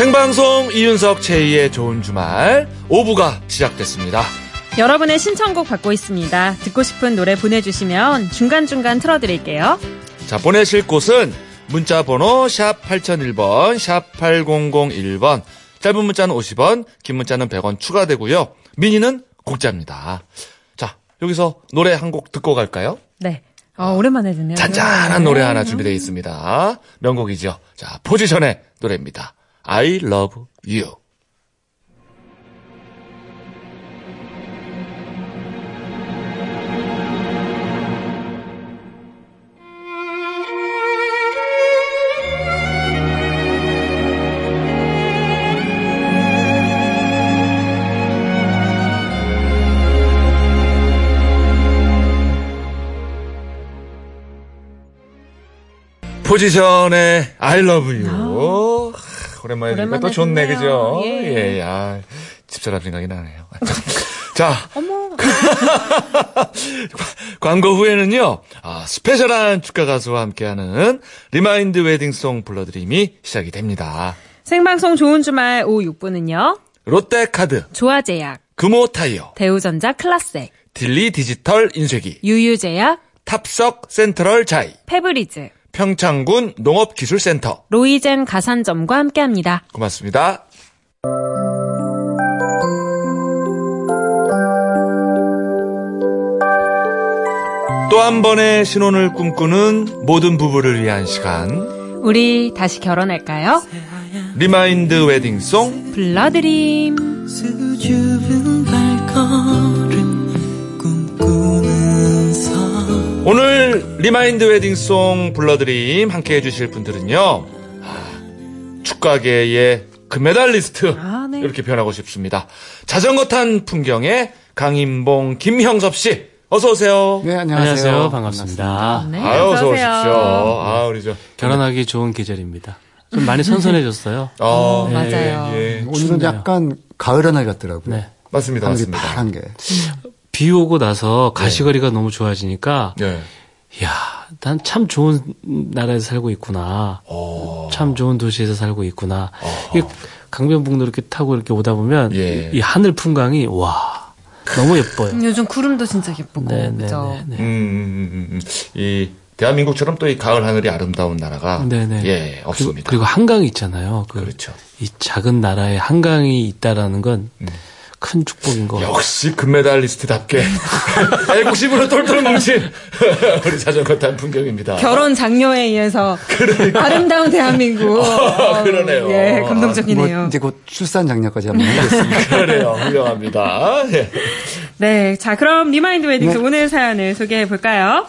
생방송 이윤석 최희의 좋은 주말 5부가 시작됐습니다. 여러분의 신청곡 받고 있습니다. 듣고 싶은 노래 보내주시면 중간중간 틀어드릴게요. 자, 보내실 곳은 문자 번호 샵 8001번, 샵 8001번, 짧은 문자는 50원, 긴 문자는 100원 추가되고요. 미니는 공짜입니다. 자, 여기서 노래 한 곡 듣고 갈까요? 네. 어, 오랜만에 듣네요. 잔잔한 노래 하나 준비되어 있습니다. 명곡이죠. 자, 포지션의 노래입니다. I love you. 포지션의 I love you. 아, 오랜만에 들으니까 또 좋네, 듣네요. 그죠? 예. 예, 아, 집사람 생각이 나네요. 자, 어머. 광고 후에는요, 아, special한 축가 가수와 함께하는 remind wedding song 불러드림이 시작이 됩니다. 생방송 좋은 주말 5, 6부는요. 롯데카드, 조아제약, 금호타이어, 대우전자 클라쎄, 딜리 디지털 인쇄기, 유유제약, 탑석 센트럴 자이, 페브리즈, 평창군 농업기술센터. 로이젠 가산점과 함께합니다. 고맙습니다. 또 한 번의 신혼을 꿈꾸는 모든 부부를 위한 시간. 우리 다시 결혼할까요? remind wedding song 불러드림. 수줍은 발걸음 꿈꾸는 서 오늘 remind wedding song 불러드림 함께 해주실 분들은요. 아, 축가계의 금메달리스트 아, 네. 이렇게 표현하고 싶습니다. 자전거 탄 풍경의 강인봉 김형섭 씨 어서 오세요. 네, 안녕하세요. 안녕하세요. 반갑습니다. 네, 아유 어서 오십시오. 아 우리 저 결혼하기 좋은 계절입니다. 좀 많이 선선해졌어요. 어, 어, 맞아요. 예, 오늘은 춥네요. 약간 가을 하늘 같더라고요. 네. 맞습니다, 맞습니다. 파란 게. 비 오고 나서 가시거리가 너무 좋아지니까, 예. 이야, 난 참 좋은 나라에서 살고 있구나. 어. 참 좋은 도시에서 살고 있구나. 이게 강변북로 이렇게 타고 이렇게 오다 보면, 예. 이 하늘 풍광이, 와, 너무 예뻐요. 요즘 구름도 진짜 예쁘고, 네, 네, 그죠? 네, 네. 음, 음, 음, 음. 이 대한민국처럼 또 이 가을 하늘이 아름다운 나라가 네네. 예 그리고, 없습니다. 그리고 한강이 있잖아요. 그, 그렇죠. 이 작은 나라에 한강이 있다라는 건 큰 축복인 것 같아요. 역시 금메달리스트답게 애국심으로 똘똘 뭉친 우리 자전거 탄 풍경입니다. 결혼 장려에 의해서 아름다운 대한민국. 어, 그러네요. 예, 뭐 감동적이네요. 이제 곧 출산 장려까지 한번 해보겠습니다. 그러네요. 훌륭합니다. 예. 네, 자 그럼 remind wedding song 네. 오늘 사연을 소개해 볼까요?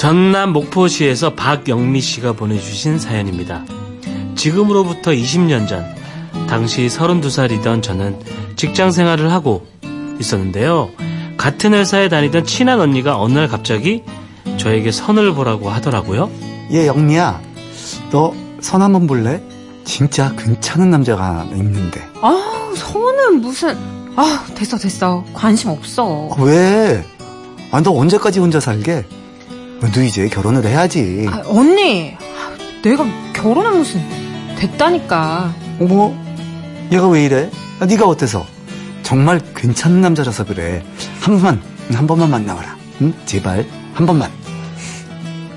전남 목포시에서 박영미 씨가 보내주신 사연입니다. 지금으로부터 20년 전, 당시 32살이던 저는 직장 생활을 하고 있었는데요. 같은 회사에 다니던 친한 언니가 어느 날 갑자기 저에게 선을 보라고 하더라고요. 얘 영미야, 너 선 한번 볼래? 진짜 괜찮은 남자가 있는데. 아, 선은 무슨 아, 됐어 됐어. 관심 없어. 아, 왜? 아, 너 언제까지 혼자 살게? 너 이제 결혼을 해야지. 아, 언니, 아, 내가 결혼한 무슨 됐다니까. 어머, 얘가 왜 이래? 아, 네가 어때서? 정말 괜찮은 남자라서 그래. 한 번만, 한 번만 만나봐라. 응? 제발, 한 번만.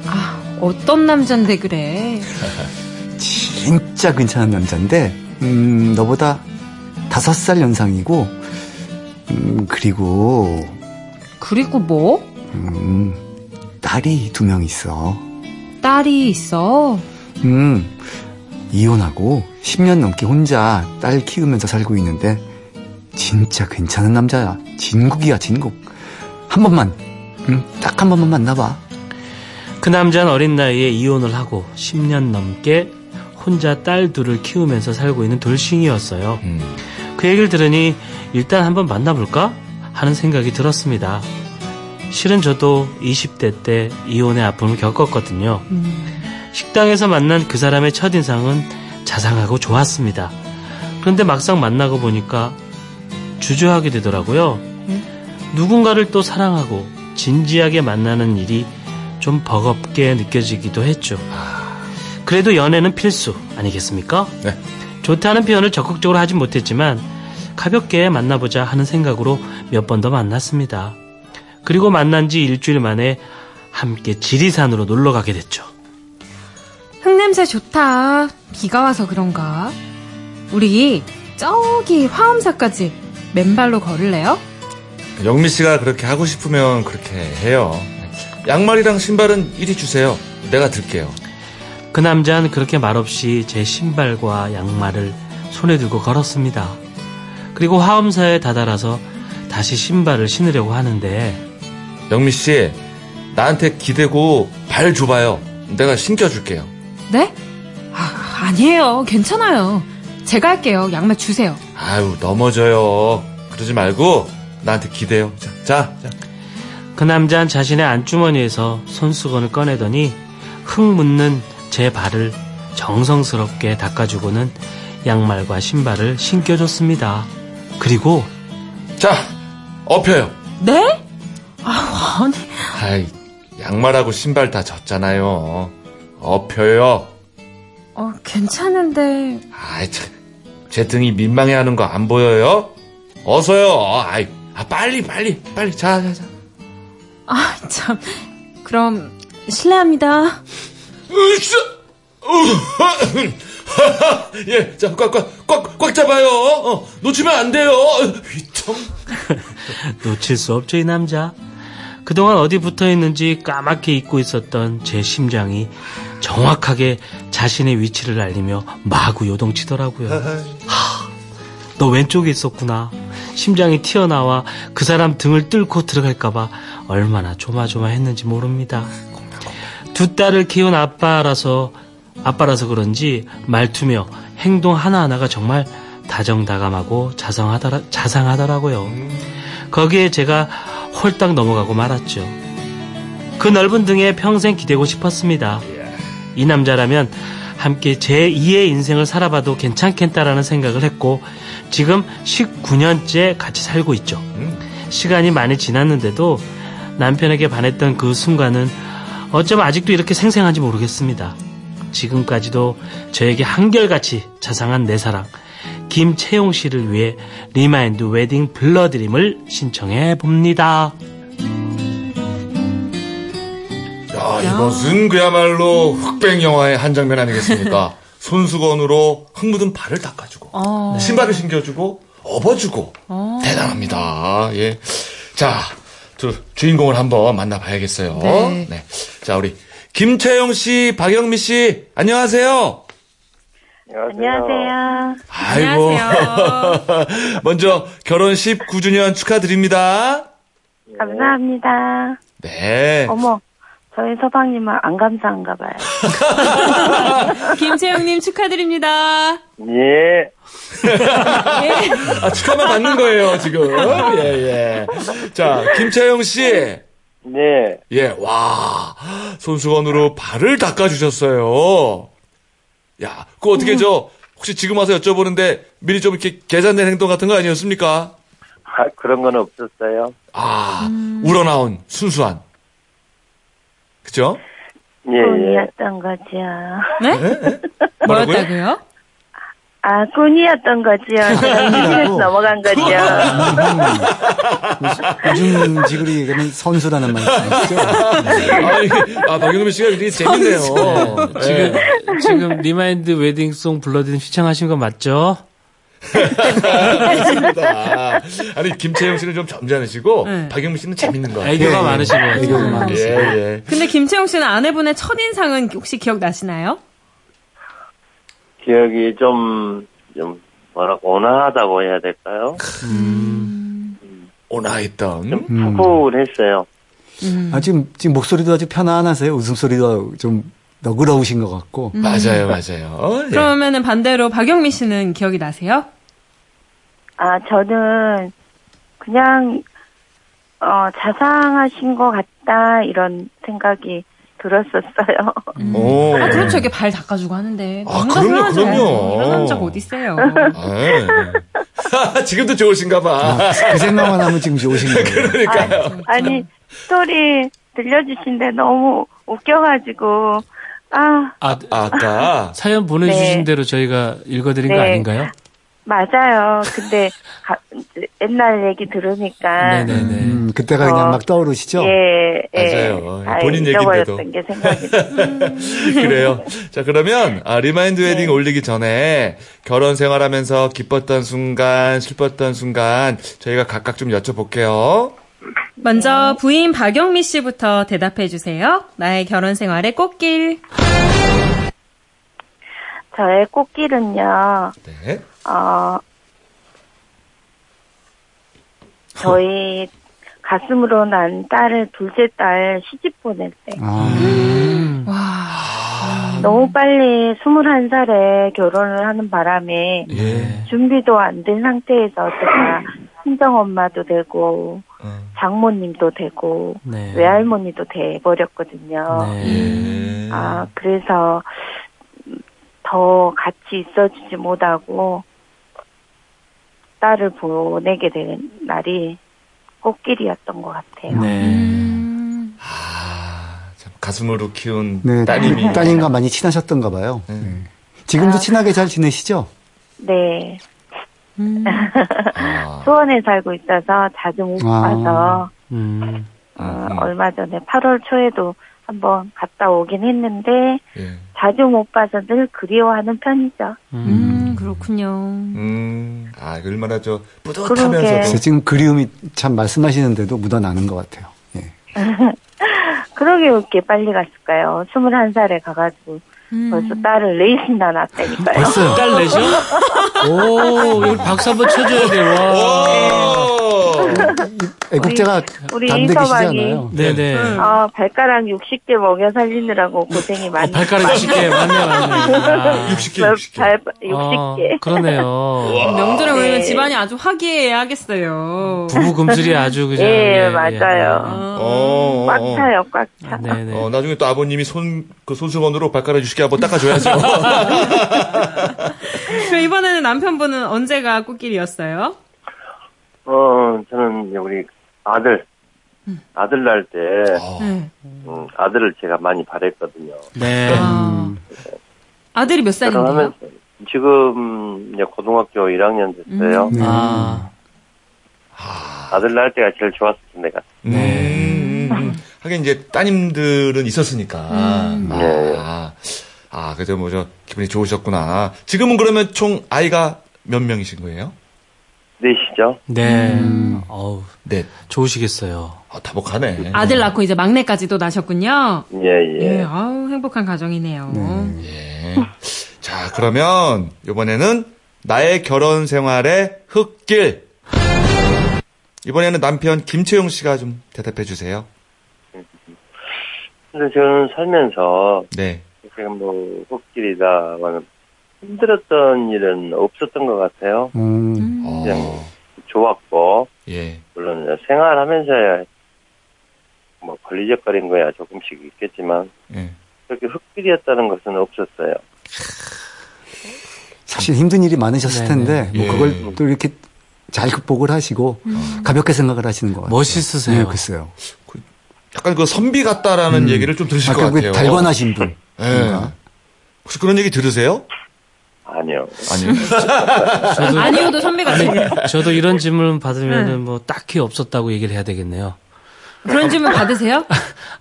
아, 어떤 남잔데 그래? 진짜 괜찮은 남자인데, 음, 너보다 다섯 살 연상이고, 음, 그리고, 그리고 뭐? 음, 딸이 두 명 있어. 딸이 있어. 음, 이혼하고 10년 넘게 혼자 딸 키우면서 살고 있는데, 진짜 괜찮은 남자야. 진국이야, 진국. 한 번만, 음, 딱한 번만 만나봐. 그 남자는 어린 나이에 이혼을 하고 10년 넘게 혼자 딸 둘을 키우면서 살고 있는 돌싱이었어요. 음. 그 얘기를 들으니 일단 한번 만나볼까 하는 생각이 들었습니다. 실은 저도 20대 때 이혼의 아픔을 겪었거든요. 식당에서 만난 그 사람의 첫인상은 자상하고 좋았습니다. 그런데 막상 만나고 보니까 주저하게 되더라고요. 누군가를 또 사랑하고 진지하게 만나는 일이 좀 버겁게 느껴지기도 했죠. 그래도 연애는 필수 아니겠습니까? 네. 좋다는 표현을 적극적으로 하진 못했지만 가볍게 만나보자 하는 생각으로 몇 번 더 만났습니다. 그리고 만난 지 일주일 만에 함께 지리산으로 놀러 가게 됐죠. 흙냄새 좋다. 비가 와서 그런가? 우리 저기 화엄사까지 맨발로 걸을래요? 영미 씨가 그렇게 하고 싶으면 그렇게 해요. 양말이랑 신발은 이리 주세요. 내가 들게요. 그 남자는 그렇게 말없이 제 신발과 양말을 손에 들고 걸었습니다. 그리고 화엄사에 다다라서 다시 신발을 신으려고 하는데 영미 씨, 나한테 기대고 발 줘봐요. 내가 신겨줄게요. 네? 아, 아니에요. 괜찮아요. 제가 할게요. 양말 주세요. 아유, 넘어져요. 그러지 말고 나한테 기대요. 자, 자, 자. 그 남자는 자신의 안주머니에서 손수건을 꺼내더니 흙 묻는 제 발을 정성스럽게 닦아주고는 양말과 신발을 신겨줬습니다. 그리고 자, 업혀요. 네? 아, 아니. 아이, 양말하고 신발 다 졌잖아요. 업혀요. 어, 괜찮은데. 아이, 참. 제 등이 민망해 하는 거 안 보여요? 어서요. 아이, 아, 빨리, 빨리, 빨리. 자, 자, 자. 아, 참. 그럼, 실례합니다. 으쌰! 예, 자, 꽉, 꽉, 꽉, 꽉 잡아요. 어, 놓치면 안 돼요. 휘청. 놓칠 수 없죠, 이 남자. 그동안 어디 붙어 있는지 까맣게 잊고 있었던 제 심장이 정확하게 자신의 위치를 알리며 마구 요동치더라고요. 하, 너 왼쪽에 있었구나. 심장이 튀어나와 그 사람 등을 뚫고 들어갈까봐 얼마나 조마조마했는지 모릅니다. 두 딸을 키운 아빠라서 아빠라서 그런지 말투며 행동 하나하나가 정말 다정다감하고 자상하더라, 자상하더라고요. 거기에 제가 홀딱 넘어가고 말았죠. 그 넓은 등에 평생 기대고 싶었습니다. 이 남자라면 함께 제 2의 인생을 살아봐도 괜찮겠다라는 생각을 했고 지금 19년째 같이 살고 있죠. 시간이 많이 지났는데도 남편에게 반했던 그 순간은 어쩜 아직도 이렇게 생생한지 모르겠습니다. 지금까지도 저에게 한결같이 자상한 내 사랑 김채영 씨를 위해 remind wedding 불러드림을 신청해 봅니다. 야, 이것은 그야말로 흑백 영화의 한 장면 아니겠습니까? 손수건으로 흙 묻은 발을 닦아주고, 어. 신발을 신겨주고, 업어주고, 대단합니다. 예. 자, 저 주인공을 한번 만나봐야겠어요. 네. 자, 우리 김채영 씨, 박영미 씨, 안녕하세요. 안녕하세요. 아이고. 먼저 결혼 19주년 축하드립니다. 감사합니다. 네. 어머, 저희 서방님은 안 감사한가 봐요. 김채영님 축하드립니다. 예. 아, 축하만 받는 거예요, 지금. 예, 예. 자, 김채영 씨. 네. 예, 와. 손수건으로 발을 닦아주셨어요. 야, 그거 어떻게 저, 혹시 지금 와서 여쭤보는데 미리 좀 이렇게 계산된 행동 같은 거 아니었습니까? 아, 그런 건 없었어요. 아, 우러나온 순수한. 그죠? 예, 예. 꾼이었던 거죠. 네? 뭐라고요? 뭐였다고요? 아, 꾼이었던 거지요. 인생에서 넘어간 거죠. 요즘 지글이 그는 선수라는 말씀이시죠? 아니, 아, 박영미 씨가 굉장히 재밌네요. 지금 예. 지금 remind wedding song 불러드림 신청하신 거 맞죠? 맞습니다. 아니, 김채영 씨는 좀 점잖으시고, 네. 박영미 씨는 재밌는 거 같아요. 애교가 많으신 것 애교가. 많으시고. 예, 예. 근데 김채영 씨는 아내분의 첫 인상은 혹시 기억나시나요? 기억이 좀, 좀, 뭐라, 온화하다고 해야 될까요? 온화했던. 좀 푸근했어요. 아, 지금, 지금 목소리도 아주 편안하세요. 웃음소리도 좀 너그러우신 것 같고. 맞아요, 맞아요. 예. 그러면은 반대로 박영미 씨는 기억이 나세요? 아, 저는 그냥, 어, 자상하신 것 같다, 이런 생각이 들었었어요. 오. 아, 그렇죠. 이게 발 닦아주고 하는데. 아, 그럼요. 그럼요. 이런 남자가 어딨어요. 예. 지금도 좋으신가 봐. 그 생각만 하면 지금 좋으신 거예요. 그러니까요. 아니, 스토리 들려주신데 너무 웃겨가지고, 아, 아, 아, 아까 사연 보내주신 네. 대로 저희가 읽어드린 거 네. 아닌가요? 맞아요. 근데, 가- 옛날 얘기 들으니까. 네네네. 음, 그때가 그냥 어, 막 떠오르시죠? 예, 예. 맞아요. 아, 본인 잊어버렸던 얘기인데도. 게 생각이 나요. 그래요. 자, 그러면 아, remind 네. 웨딩 올리기 전에 결혼 생활하면서 기뻤던 순간, 슬펐던 순간 저희가 각각 좀 여쭤볼게요. 먼저 부인 박영미 씨부터 대답해 주세요. 나의 결혼 생활의 꽃길. 저의 꽃길은요, 네. 어, 저희 가슴으로 난 딸을, 둘째 딸 시집 보낼 때. 아, 와. 너무 빨리 21살에 결혼을 하는 바람에 예. 준비도 안 된 상태에서 제가 친정 엄마도 되고, 어. 장모님도 되고, 네. 외할머니도 돼 버렸거든요. 네. 예. 아, 그래서 더 같이 있어주지 못하고 딸을 보내게 된 날이 꽃길이었던 것 같아요. 네. 음. 아, 참 가슴으로 키운 네, 따님이 따님과 많이 친하셨던가 봐요. 네. 네. 지금도 아. 친하게 잘 지내시죠? 네. 음. 아, 수원에 살고 있어서 자주 못 아. 봐서 음. 어, 음. 얼마 전에 8월 초에도 한번 갔다 오긴 했는데 예. 자주 못 봐서 늘 그리워하는 편이죠. 음, 그렇군요. 음, 아, 얼마나 저. 뿌듯하면서도 지금 그리움이 참 말씀하시는데도 묻어나는 것 같아요. 예. 그러게 왜 이렇게 빨리 갔을까요? 21살에 가가지고 음. 벌써 딸을 넷이나 낳았다니까요. 벌써요? 딸 내죠? 오, 여기 박수 한번 쳐줘야 돼, 와. 오! 애국자가 우리 담대기시잖아요. 네네. 아, 발가락 60개 먹여 살리느라고 고생이 어, 많이. 발가락 60개, 맞네, 맞네. 아. 60개, 60개. 발, 어, 60개. 그러네요. 명절에 오면 네. 집안이 아주 화기애애하겠어요. 부부 금슬이 아주 그죠. 예, 맞아요. 어, 꽉 어, 차요, 꽉 차. 어. 네네. 어, 나중에 또 아버님이 손, 그 손수건으로 발가락 60개 한번 닦아줘야죠. 그럼 이번에는 남편분은 언제가 꽃길이었어요? 어, 저는 이제 우리 아들, 아들 날 때, 네. 음, 아들을 제가 많이 바랬거든요. 네. 아. 아들이 몇 살인데요? 지금 이제 고등학교 1학년 됐어요. 네. 아, 아들 날 때가 제일 좋았을 내가. 음, 음. 하긴 이제 따님들은 있었으니까. 음. 아, 아, 그래서 뭐저 기분이 좋으셨구나. 지금은 그러면 총 아이가 몇 명이신 거예요? 넷이죠. 네. 어우, 네. 좋으시겠어요. 아, 다복하네. 아들 낳고 이제 막내까지도 나셨군요. 예, 예, 예. 아우, 행복한 가정이네요. 예. 자, 그러면 이번에는 나의 결혼 생활의 흙길. 이번에는 남편 김채용 씨가 좀 대답해 주세요. 근데 저는 살면서 네. 지금 뭐 흙길이다와는 힘들었던 일은 없었던 것 같아요. 음, 그냥 어, 좋았고, 예. 물론 생활하면서야 뭐 걸리적거린 거야 조금씩 있겠지만, 예. 그렇게 흙길이었다는 것은 없었어요. 사실 힘든 일이 많으셨을 네네. 텐데 뭐 예. 그걸 또 이렇게 잘 극복을 하시고 가볍게 생각을 하시는 것 같아요. 멋있으세요. 네, 글쎄요. 약간 그 선비 같다라는 얘기를 좀 들으실 것 아까 그 같아요. 달관하신 분. 예. 혹시 그런 얘기 들으세요? 아니요. 아니요. 저도, 아니어도 선배 같아요. 저도 이런 질문 받으면은 뭐 딱히 없었다고 얘기를 해야 되겠네요. 그런 질문 받으세요?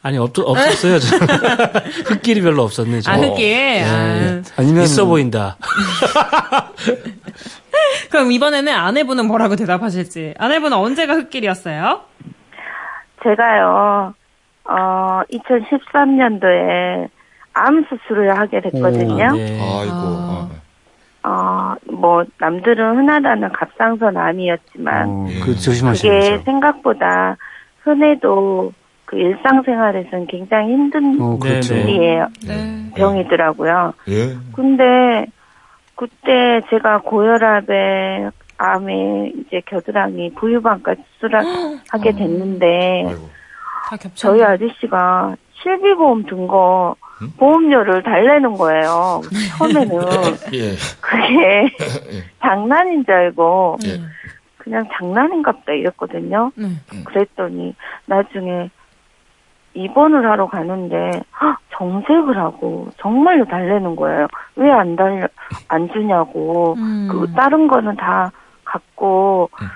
아니, 없, 없었어요, 저는. 흙길이 별로 없었네, 저. 아, 흑길. 아. 아니면 있어 보인다. 그럼 이번에는 아내분은 뭐라고 대답하실지. 아내분은 언제가 흑길이었어요? 제가요, 어, 2013년도에 암 수술을 하게 됐거든요. 아, 네. 아이고. 아. 어. 어, 뭐, 남들은 흔하다는 갑상선 암이었지만, 어, 예. 그 그게. 생각보다 흔해도 그 일상생활에서는 굉장히 힘든 어, 그렇죠. 일이에요. 네. 병이더라고요. 예. 근데 그때 제가 고혈압에 암에 이제 겨드랑이 부유방까지 수술을 하게 됐는데 아이고. 저희 아저씨가 실비보험 든거 보험료를 달래는 거예요. 처음에는 예. 그게 예. 장난인 줄 알고 예. 그냥 장난인갑다 이랬거든요. 네. 그랬더니 나중에 입원을 하러 가는데 헉, 정색을 하고 정말로 달래는 거예요. 왜 안 달려 안 주냐고. 음. 그 다른 거는 다 갖고 음.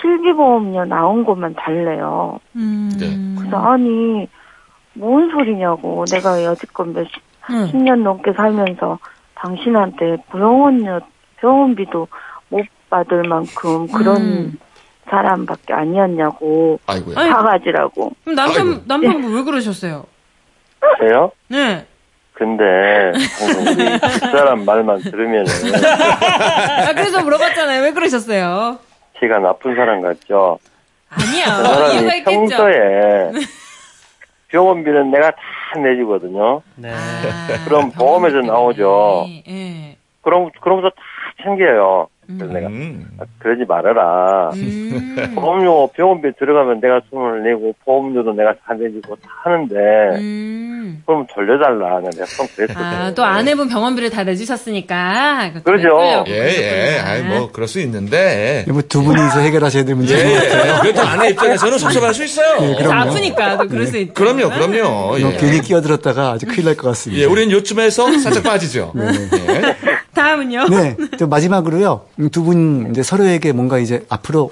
실비보험료 나온 것만 달래요. 음. 네. 그래서 아니 뭔 소리냐고 내가 여지껏 몇 십, 응. 10년 넘게 살면서 당신한테 병원료 병원비도 못 받을 만큼 그런 음. 사람밖에 아니었냐고 아이고야. 사가지라고 그럼 남편, 아이고. 남편분 왜 그러셨어요? 저요? 네. 근데 그 사람 말만 들으면은 아, 그래서 물어봤잖아요. 왜 그러셨어요? 제가 나쁜 사람 같죠. 아니야. 그 사람이 있겠죠. 평소에 병원비는 내가 다 내주거든요. 네. 아, 그럼 보험에서 나오죠. 예. 그럼 그러면서 다 챙겨요. 그래서 내가 음. 아, 그러지 말아라. 음. 보험료 병원비 들어가면 내가 손을 내고 보험료도 내가 다 내주고 다 하는데 음. 그럼 돌려달라. 내가 좀 그랬거든요. 아, 또 아내분 병원비를 다 내주셨으니까. 그러죠. 예, 예. 아이, 뭐, 그럴 수 있는데. 뭐 두 분이서 해결하셔야 될 예, 문제인 것 같아요. 예. 그래도 아내 입장에서는 섭섭할 수 있어요. 그래서 아프니까 또 그럴 수 있죠. 그럼요, 그럼요. 뭐 예. 괜히 끼어들었다가 아주 큰일 날 것 같습니다. 예, 우리는 요쯤에서 살짝 빠지죠. 예. 다음은요? 네, 또 마지막으로요. 두 분 이제 서로에게 뭔가 이제 앞으로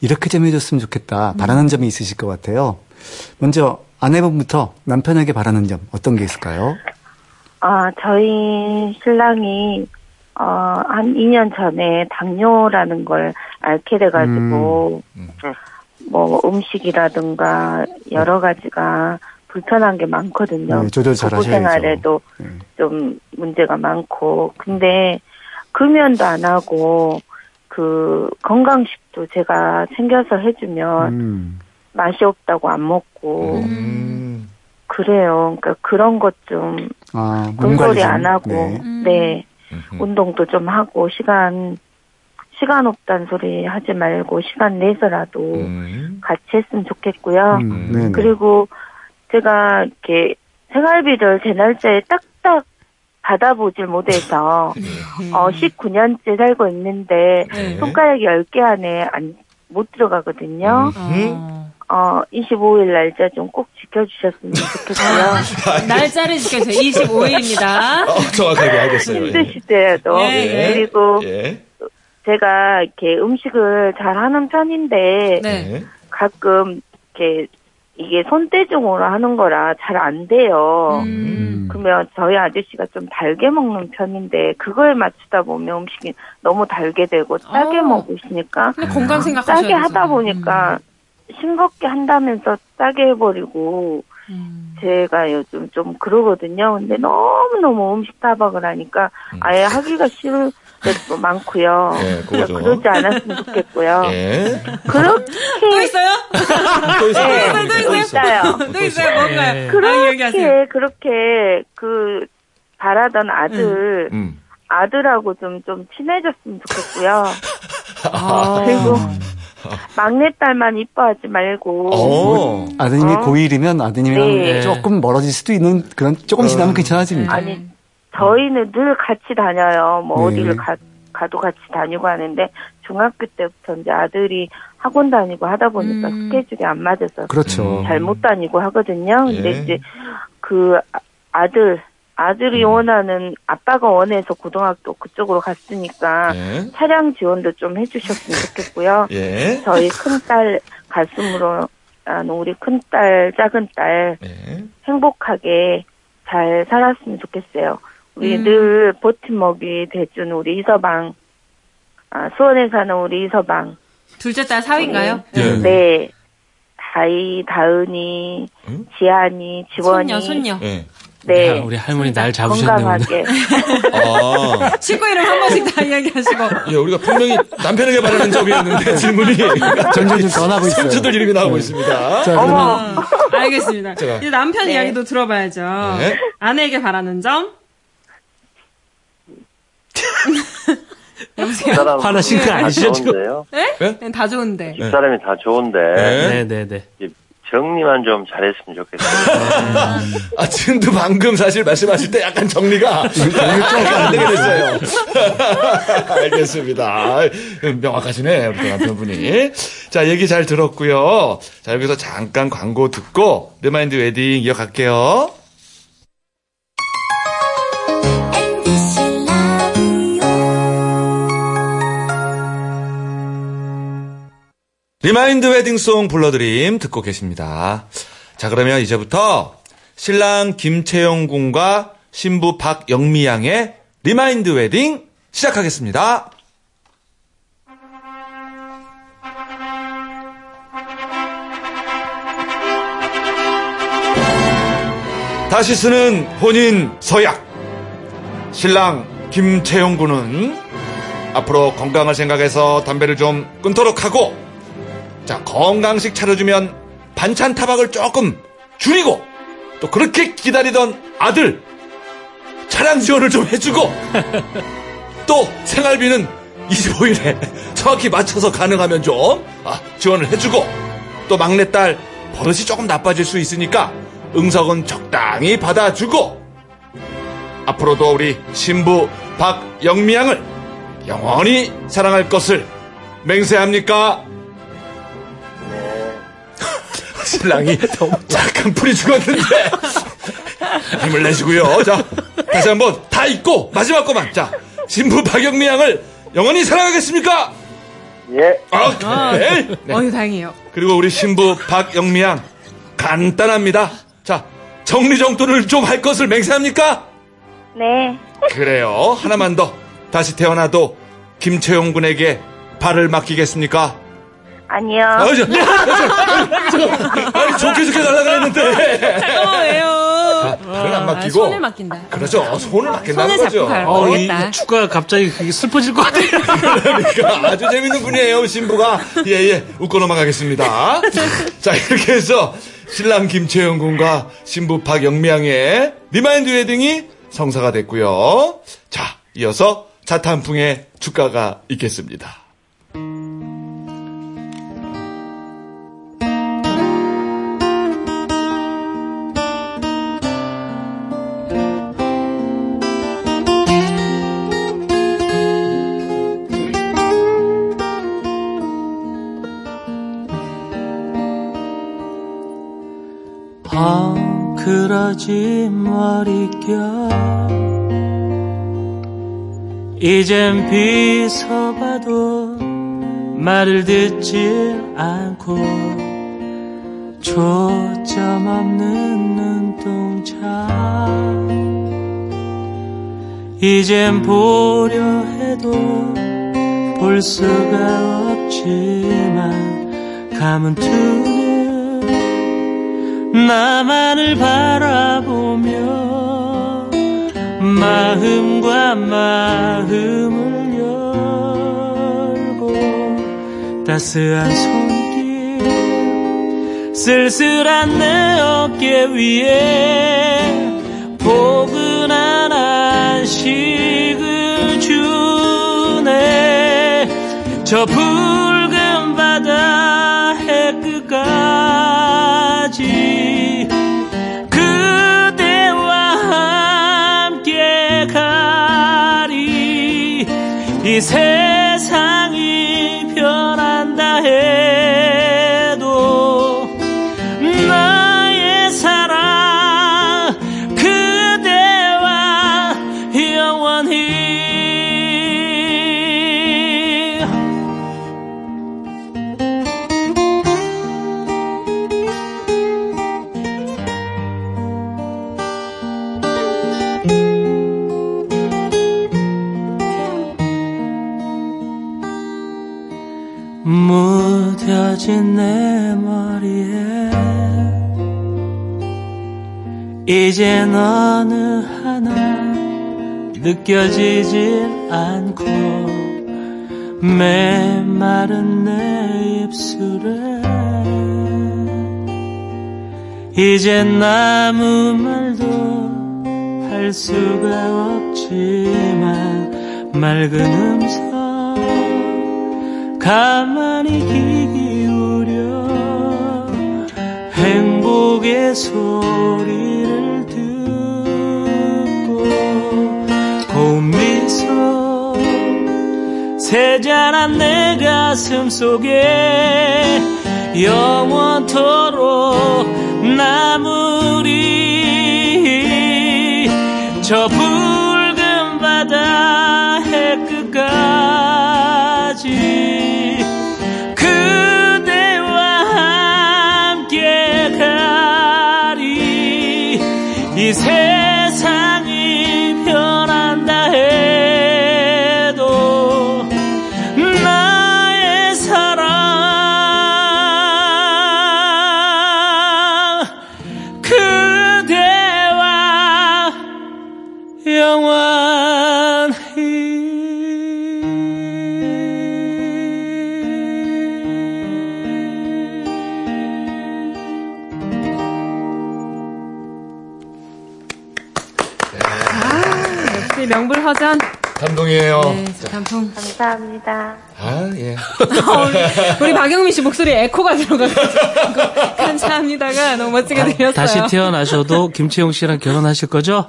이렇게 좀 해줬으면 좋겠다. 바라는 점이 있으실 것 같아요. 먼저 아내분부터 남편에게 바라는 점 어떤 게 있을까요? 아 저희 신랑이 어, 한 2년 전에 당뇨라는 걸 앓게 돼가지고 음. 뭐 음식이라든가 여러 가지가 불편한 게 많거든요. 네, 조절 잘 하셔야죠. 생활에도 네. 좀 문제가 많고 근데 금연도 안 하고 그 건강식도 제가 챙겨서 해주면 음, 맛이 없다고 안 먹고 음. 그래요. 그러니까 그런 것좀 아, 좀. 안 하고 네. 음. 네 음. 운동도 좀 하고 시간 시간 없다는 소리 하지 말고 시간 내서라도 음. 같이 했으면 좋겠고요. 음, 네네. 그리고 제가 이렇게 생활비를 제 날짜에 딱딱 받아보질 못해서 어 19년째 살고 있는데 네. 손가락 10개 안에 안, 못 들어가거든요. 어. 어 25일 날짜 좀 꼭 지켜주셨으면 좋겠고요. 날짜를 지켜주세요. 25일입니다. 어, 정확하게 알겠어요. 예. 힘드시더라도 예, 예. 그리고 예. 제가 이렇게 음식을 잘 하는 편인데 네. 예. 가끔 이렇게 이게 손대중으로 하는 거라 잘 안 돼요. 음. 그러면 저희 아저씨가 좀 달게 먹는 편인데 그거에 맞추다 보면 음식이 너무 달게 되고 짜게 어. 먹으시니까 근데 건강 생각하셔야 짜게 하다. 보니까 싱겁게 한다면서 짜게 해버리고 음. 제가 요즘 좀 그러거든요. 근데 너무너무 음식 타박을 하니까 아예 하기가 싫을 때도 많고요. 예, 그거죠. 그러지 않았으면 좋겠고요. 예. 그렇게 또 있어요? 또 있어요. 네, 또또 있어요. 또 있어요? 뭔가요? 예. 그렇게 그렇게 그 바라던 아들 음. 아들하고 좀좀 친해졌으면 좋겠고요. 아. 그리고 막내딸만 이뻐하지 말고 어. 아드님이 어? 고1이면 아드님이랑 네. 조금 멀어질 수도 있는 그런 조금 지나면 괜찮아집니다. 아니 저희는 늘 같이 다녀요. 뭐 네. 어디를 가, 가도 같이 다니고 하는데 중학교 때부터 이제 아들이 학원 다니고 하다 보니까 음. 스케줄이 안 맞아서 그렇죠. 잘못 다니고 하거든요. 근데 예. 이제 그 아- 아들 아들이 음. 원하는 아빠가 원해서 고등학교 그쪽으로 갔으니까 예. 차량 지원도 좀 해주셨으면 좋겠고요. 예. 저희 큰딸 가슴으로 아, 우리 큰딸 작은딸 예. 행복하게 잘 살았으면 좋겠어요. 우리 음. 늘 버팀목이 돼준 우리 이서방 아, 수원에 사는 우리 이서방 둘째 딸 사위인가요? 예. 네 다이 다은이 응? 지한이 지원이 손녀, 손녀. 예. 네 우리 할머니 날 잡으셨네 오늘. 건강하게 아. 친구 이름 한 번씩 다 이야기하시고. 예, 우리가 분명히 남편에게 바라는 점이었는데 질문이 점점 좀 변하고 있어요. 선수들 이름이 나오고 있습니다. 자, 그러면 어머 알겠습니다. 제가. 이제 남편 네. 이야기도 들어봐야죠. 네. 아내에게 바라는 점. 여보세요? 사람 화나신 거다 아니시죠, 지금? 좋은데요. 네? 다 좋은데. 집사람이 다 좋은데 네. 네네네. 이제 정리만 좀 잘했으면 좋겠어요. 아, 지금도 방금 사실 말씀하실 때 약간 정리가 안 되게 됐어요. 알겠습니다. 명확하시네, 우리 또 남편분이. 자, 얘기 잘 들었고요. 자, 여기서 잠깐 광고 듣고 remind wedding 이어갈게요. remind wedding song 불러드림 듣고 계십니다. 자, 그러면 이제부터 신랑 김채영 군과 신부 박영미 양의 remind wedding 시작하겠습니다. 다시 쓰는 혼인 서약. 신랑 김채영 군은 앞으로 건강을 생각해서 담배를 좀 끊도록 하고 자, 건강식 차려주면 반찬 타박을 조금 줄이고 또 그렇게 기다리던 아들 차량 지원을 좀 해주고 또 생활비는 25일에 정확히 맞춰서 가능하면 좀 아, 지원을 해주고 또 막내딸 버릇이 조금 나빠질 수 있으니까 응석은 적당히 받아주고 앞으로도 우리 신부 박영미 양을 영원히 사랑할 것을 맹세합니까? 신랑이 잠깐 풀이 죽었는데 힘을 내시고요. 자 다시 한번 다 잊고 마지막 거만 자 신부 박영미 양을 영원히 사랑하겠습니까? 예, 아, 네. 네. 어휴, 다행이에요. 그리고 우리 신부 박영미 양 간단합니다. 자 정리정돈을 좀 할 것을 맹세합니까? 네. 그래요. 하나만 더 다시 태어나도 김채용 군에게 발을 맡기겠습니까? 아니요. 아, 저, 저, 저, 아니, 좋게 좋게 달라 그랬는데. 잠깐만, 왜요? 발은 안 아, 맡기고. 손을 맡긴다. 그렇죠. 손을 맡긴다는 손을 잡고 거죠. 어, 이. 축가 갑자기 그게 슬퍼질 것 같아요. 그러니까 아주 재밌는 분이에요, 신부가. 예, 예. 웃고 넘어가겠습니다. 자, 이렇게 해서 신랑 김채영 군과 신부 박영미 양의 remind wedding이 성사가 됐고요. 자, 이어서 자탄풍의 축가가 있겠습니다. 펑크러진 머릿결 이젠 비서봐도 말을 듣지 않고 초점 없는 눈동자. 이젠 보려 해도 볼 수가 없지만 감은 트는 나만을 바라보며 마음과 마음을 열고 따스한 손길 쓸쓸한 내 어깨 위에 포근한 안식을 주네. 저붉 무뎌진 내 머리에 이젠 어느 하나 느껴지질 않고 메마른 내 입술에 이젠 아무 말도 할 수가 없지만 맑은 음성 가만히 귀 기울여 속의 소리를 듣고 고운 미소 세잔한 내 가슴 속에 영원토록 나무리 저 붉은 바다 의 끝까지 그 감동이에요. 네, 단풍. 감사합니다. 아, 예. 우리 박영민 씨 목소리에 에코가 들어가가지고 감사합니다가 너무 멋지게 들렸어요. 다시 태어나셔도 김채용 씨랑 결혼하실 거죠?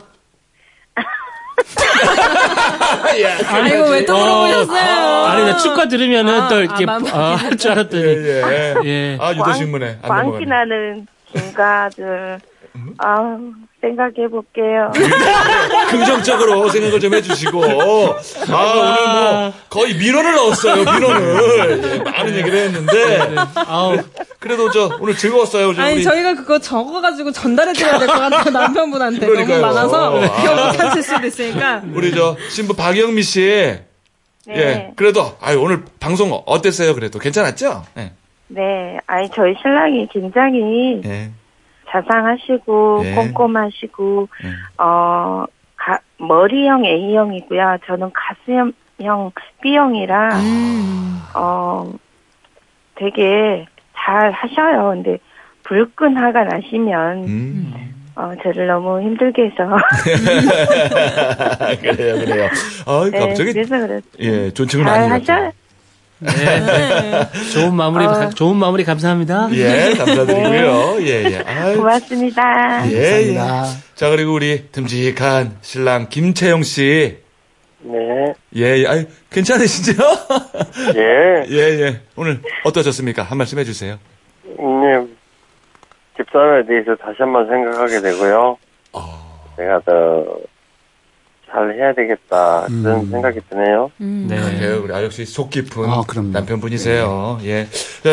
아이고 왜 또 물어보셨어요? 아니, 나 축가 들으면은 아, 또 이렇게 아, 마음 아, 할줄 알았더니. 예. 예. 아, 유도신문에. 안 광기. 나는 김가들. 아 생각해 볼게요. 긍정적으로 생각을 좀 해주시고. 아, 오늘 뭐, 거의 민원을 넣었어요, 민원을. 예, 많은 얘기를 했는데. 아우, 그래도 저, 오늘 즐거웠어요, 저 아니 우리. 저희가 그거 적어가지고 전달해드려야 될 것 같아요 남편분한테 그러니까요. 너무 많아서 아. 기억 못하실 수도 있으니까 우리 저, 신부 박영미 씨. 네. 예. 그래도, 아유, 오늘 방송 어땠어요, 그래도? 괜찮았죠? 예. 네, 아니 저희 신랑이 굉장히 예. 자상하시고 네. 꼼꼼하시고 네. 어 가- 머리형 A형이고요. 저는 가슴형 B형이라 음. 어 되게 잘 하셔요. 근데 불끈 화가 나시면 음. 어 저를 너무 힘들게 해서 그래요, 그래요. 아, 네, 갑자기, 그래서 그래 예, 존칭은 잘 아닌 것 하셔. 네. 좋은 마무리, 어. 좋은 마무리 감사합니다. 예, 감사드리고요. 예, 예. 아유, 고맙습니다. 예, 예. 감사합니다. 자, 그리고 우리 듬직한 신랑 김채영 씨. 네, 예, 예. 아유, 괜찮으시죠? 예, 예, 예. 오늘 어떠셨습니까? 한 말씀 해주세요. 네, 집사람에 대해서 다시 한 번 생각하게 되고요. 내가 더 잘 해야 되겠다 그런 음. 생각이 드네요. 음. 네. 그래요. 우리 아역 씨속 깊은 아. 남편분이세요. 예.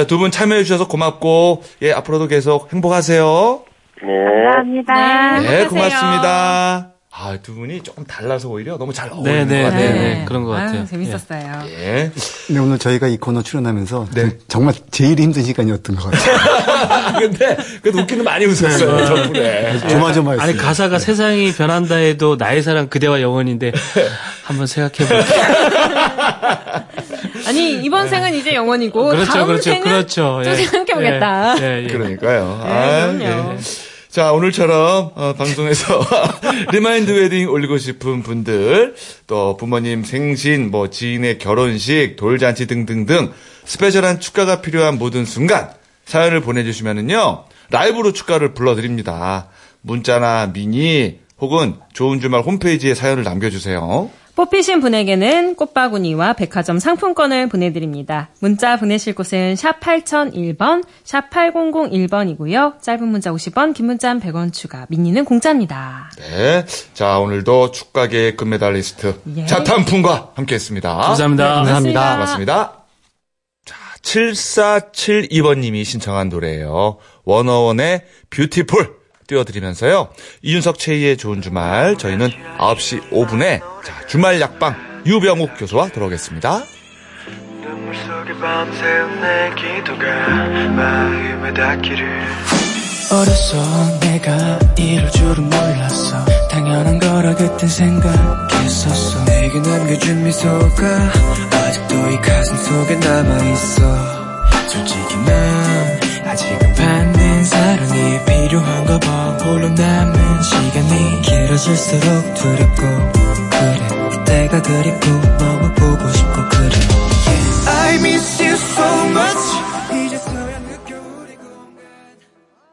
두 분 참여해 주셔서 고맙고, 예, 앞으로도 계속 행복하세요. 네, 감사합니다. 네. 네, 행복하세요. 고맙습니다. 아, 두 분이 조금 달라서 오히려 너무 잘 어울리는 네, 것 네, 같아요. 네. 그런 것 같아요. 아유, 재밌었어요. 예. 네, 오늘 저희가 이 코너 출연하면서 네. 정말 제일 힘든 시간이었던 것 같아요. 근데, 그래도 웃기는 많이 웃었어요, 덕분에. 조마조마했어요. 아니, 가사가 세상이 변한다 해도 나의 사랑 그대와 영원인데 한번 생각해 볼게요. 아니 이번 생은 이제 영원이고 그렇죠, 다음 그렇죠, 생은 그렇죠. 좀 예. 생각해 보겠다. 예, 예, 예. 그러니까요. 네, 아, 그럼요. 예. 자, 오늘처럼 어, 방송에서 remind 웨딩 올리고 싶은 분들, 또 부모님 생신, 뭐 지인의 결혼식, 돌잔치 등등등 special한 축가가 필요한 모든 순간 사연을 보내주시면은요 라이브로 축가를 불러드립니다. 문자나 미니 혹은 좋은 주말 홈페이지에 사연을 남겨주세요. 뽑히신 분에게는 꽃바구니와 백화점 상품권을 보내드립니다. 문자 보내실 곳은 샵 8001번, 샵 8001번이고요. 짧은 문자 50원, 긴 문자 100원 추가, 미니는 공짜입니다. 네, 자 오늘도 축가계 금메달리스트 예. 자탄풍과 함께했습니다. 감사합니다. 고맙습니다. 고맙습니다. 자, 7472번님이 신청한 노래예요. 원어원의 뷰티풀 띄워드리면서요. 이윤석 최희의 좋은 주말 저희는 9시 5분에 자, 주말 약방 유병욱 교수와 돌아오겠습니다. 눈물 속에 밤새운 내 기도가 마음에 닿기를. 어려서 내가 이럴 줄은 몰랐어. 당연한 거라 그땐 생각했었어. 내게 남겨준 미소가 아직도 이 가슴 속에 남아있어. 솔직히 난 아직은 받는 사랑이 필요한가 봐 홀로 남은 시간이 길어질수록 두렵고 그래. 때가 그립고 너무 보고 싶고 그래. I miss you so much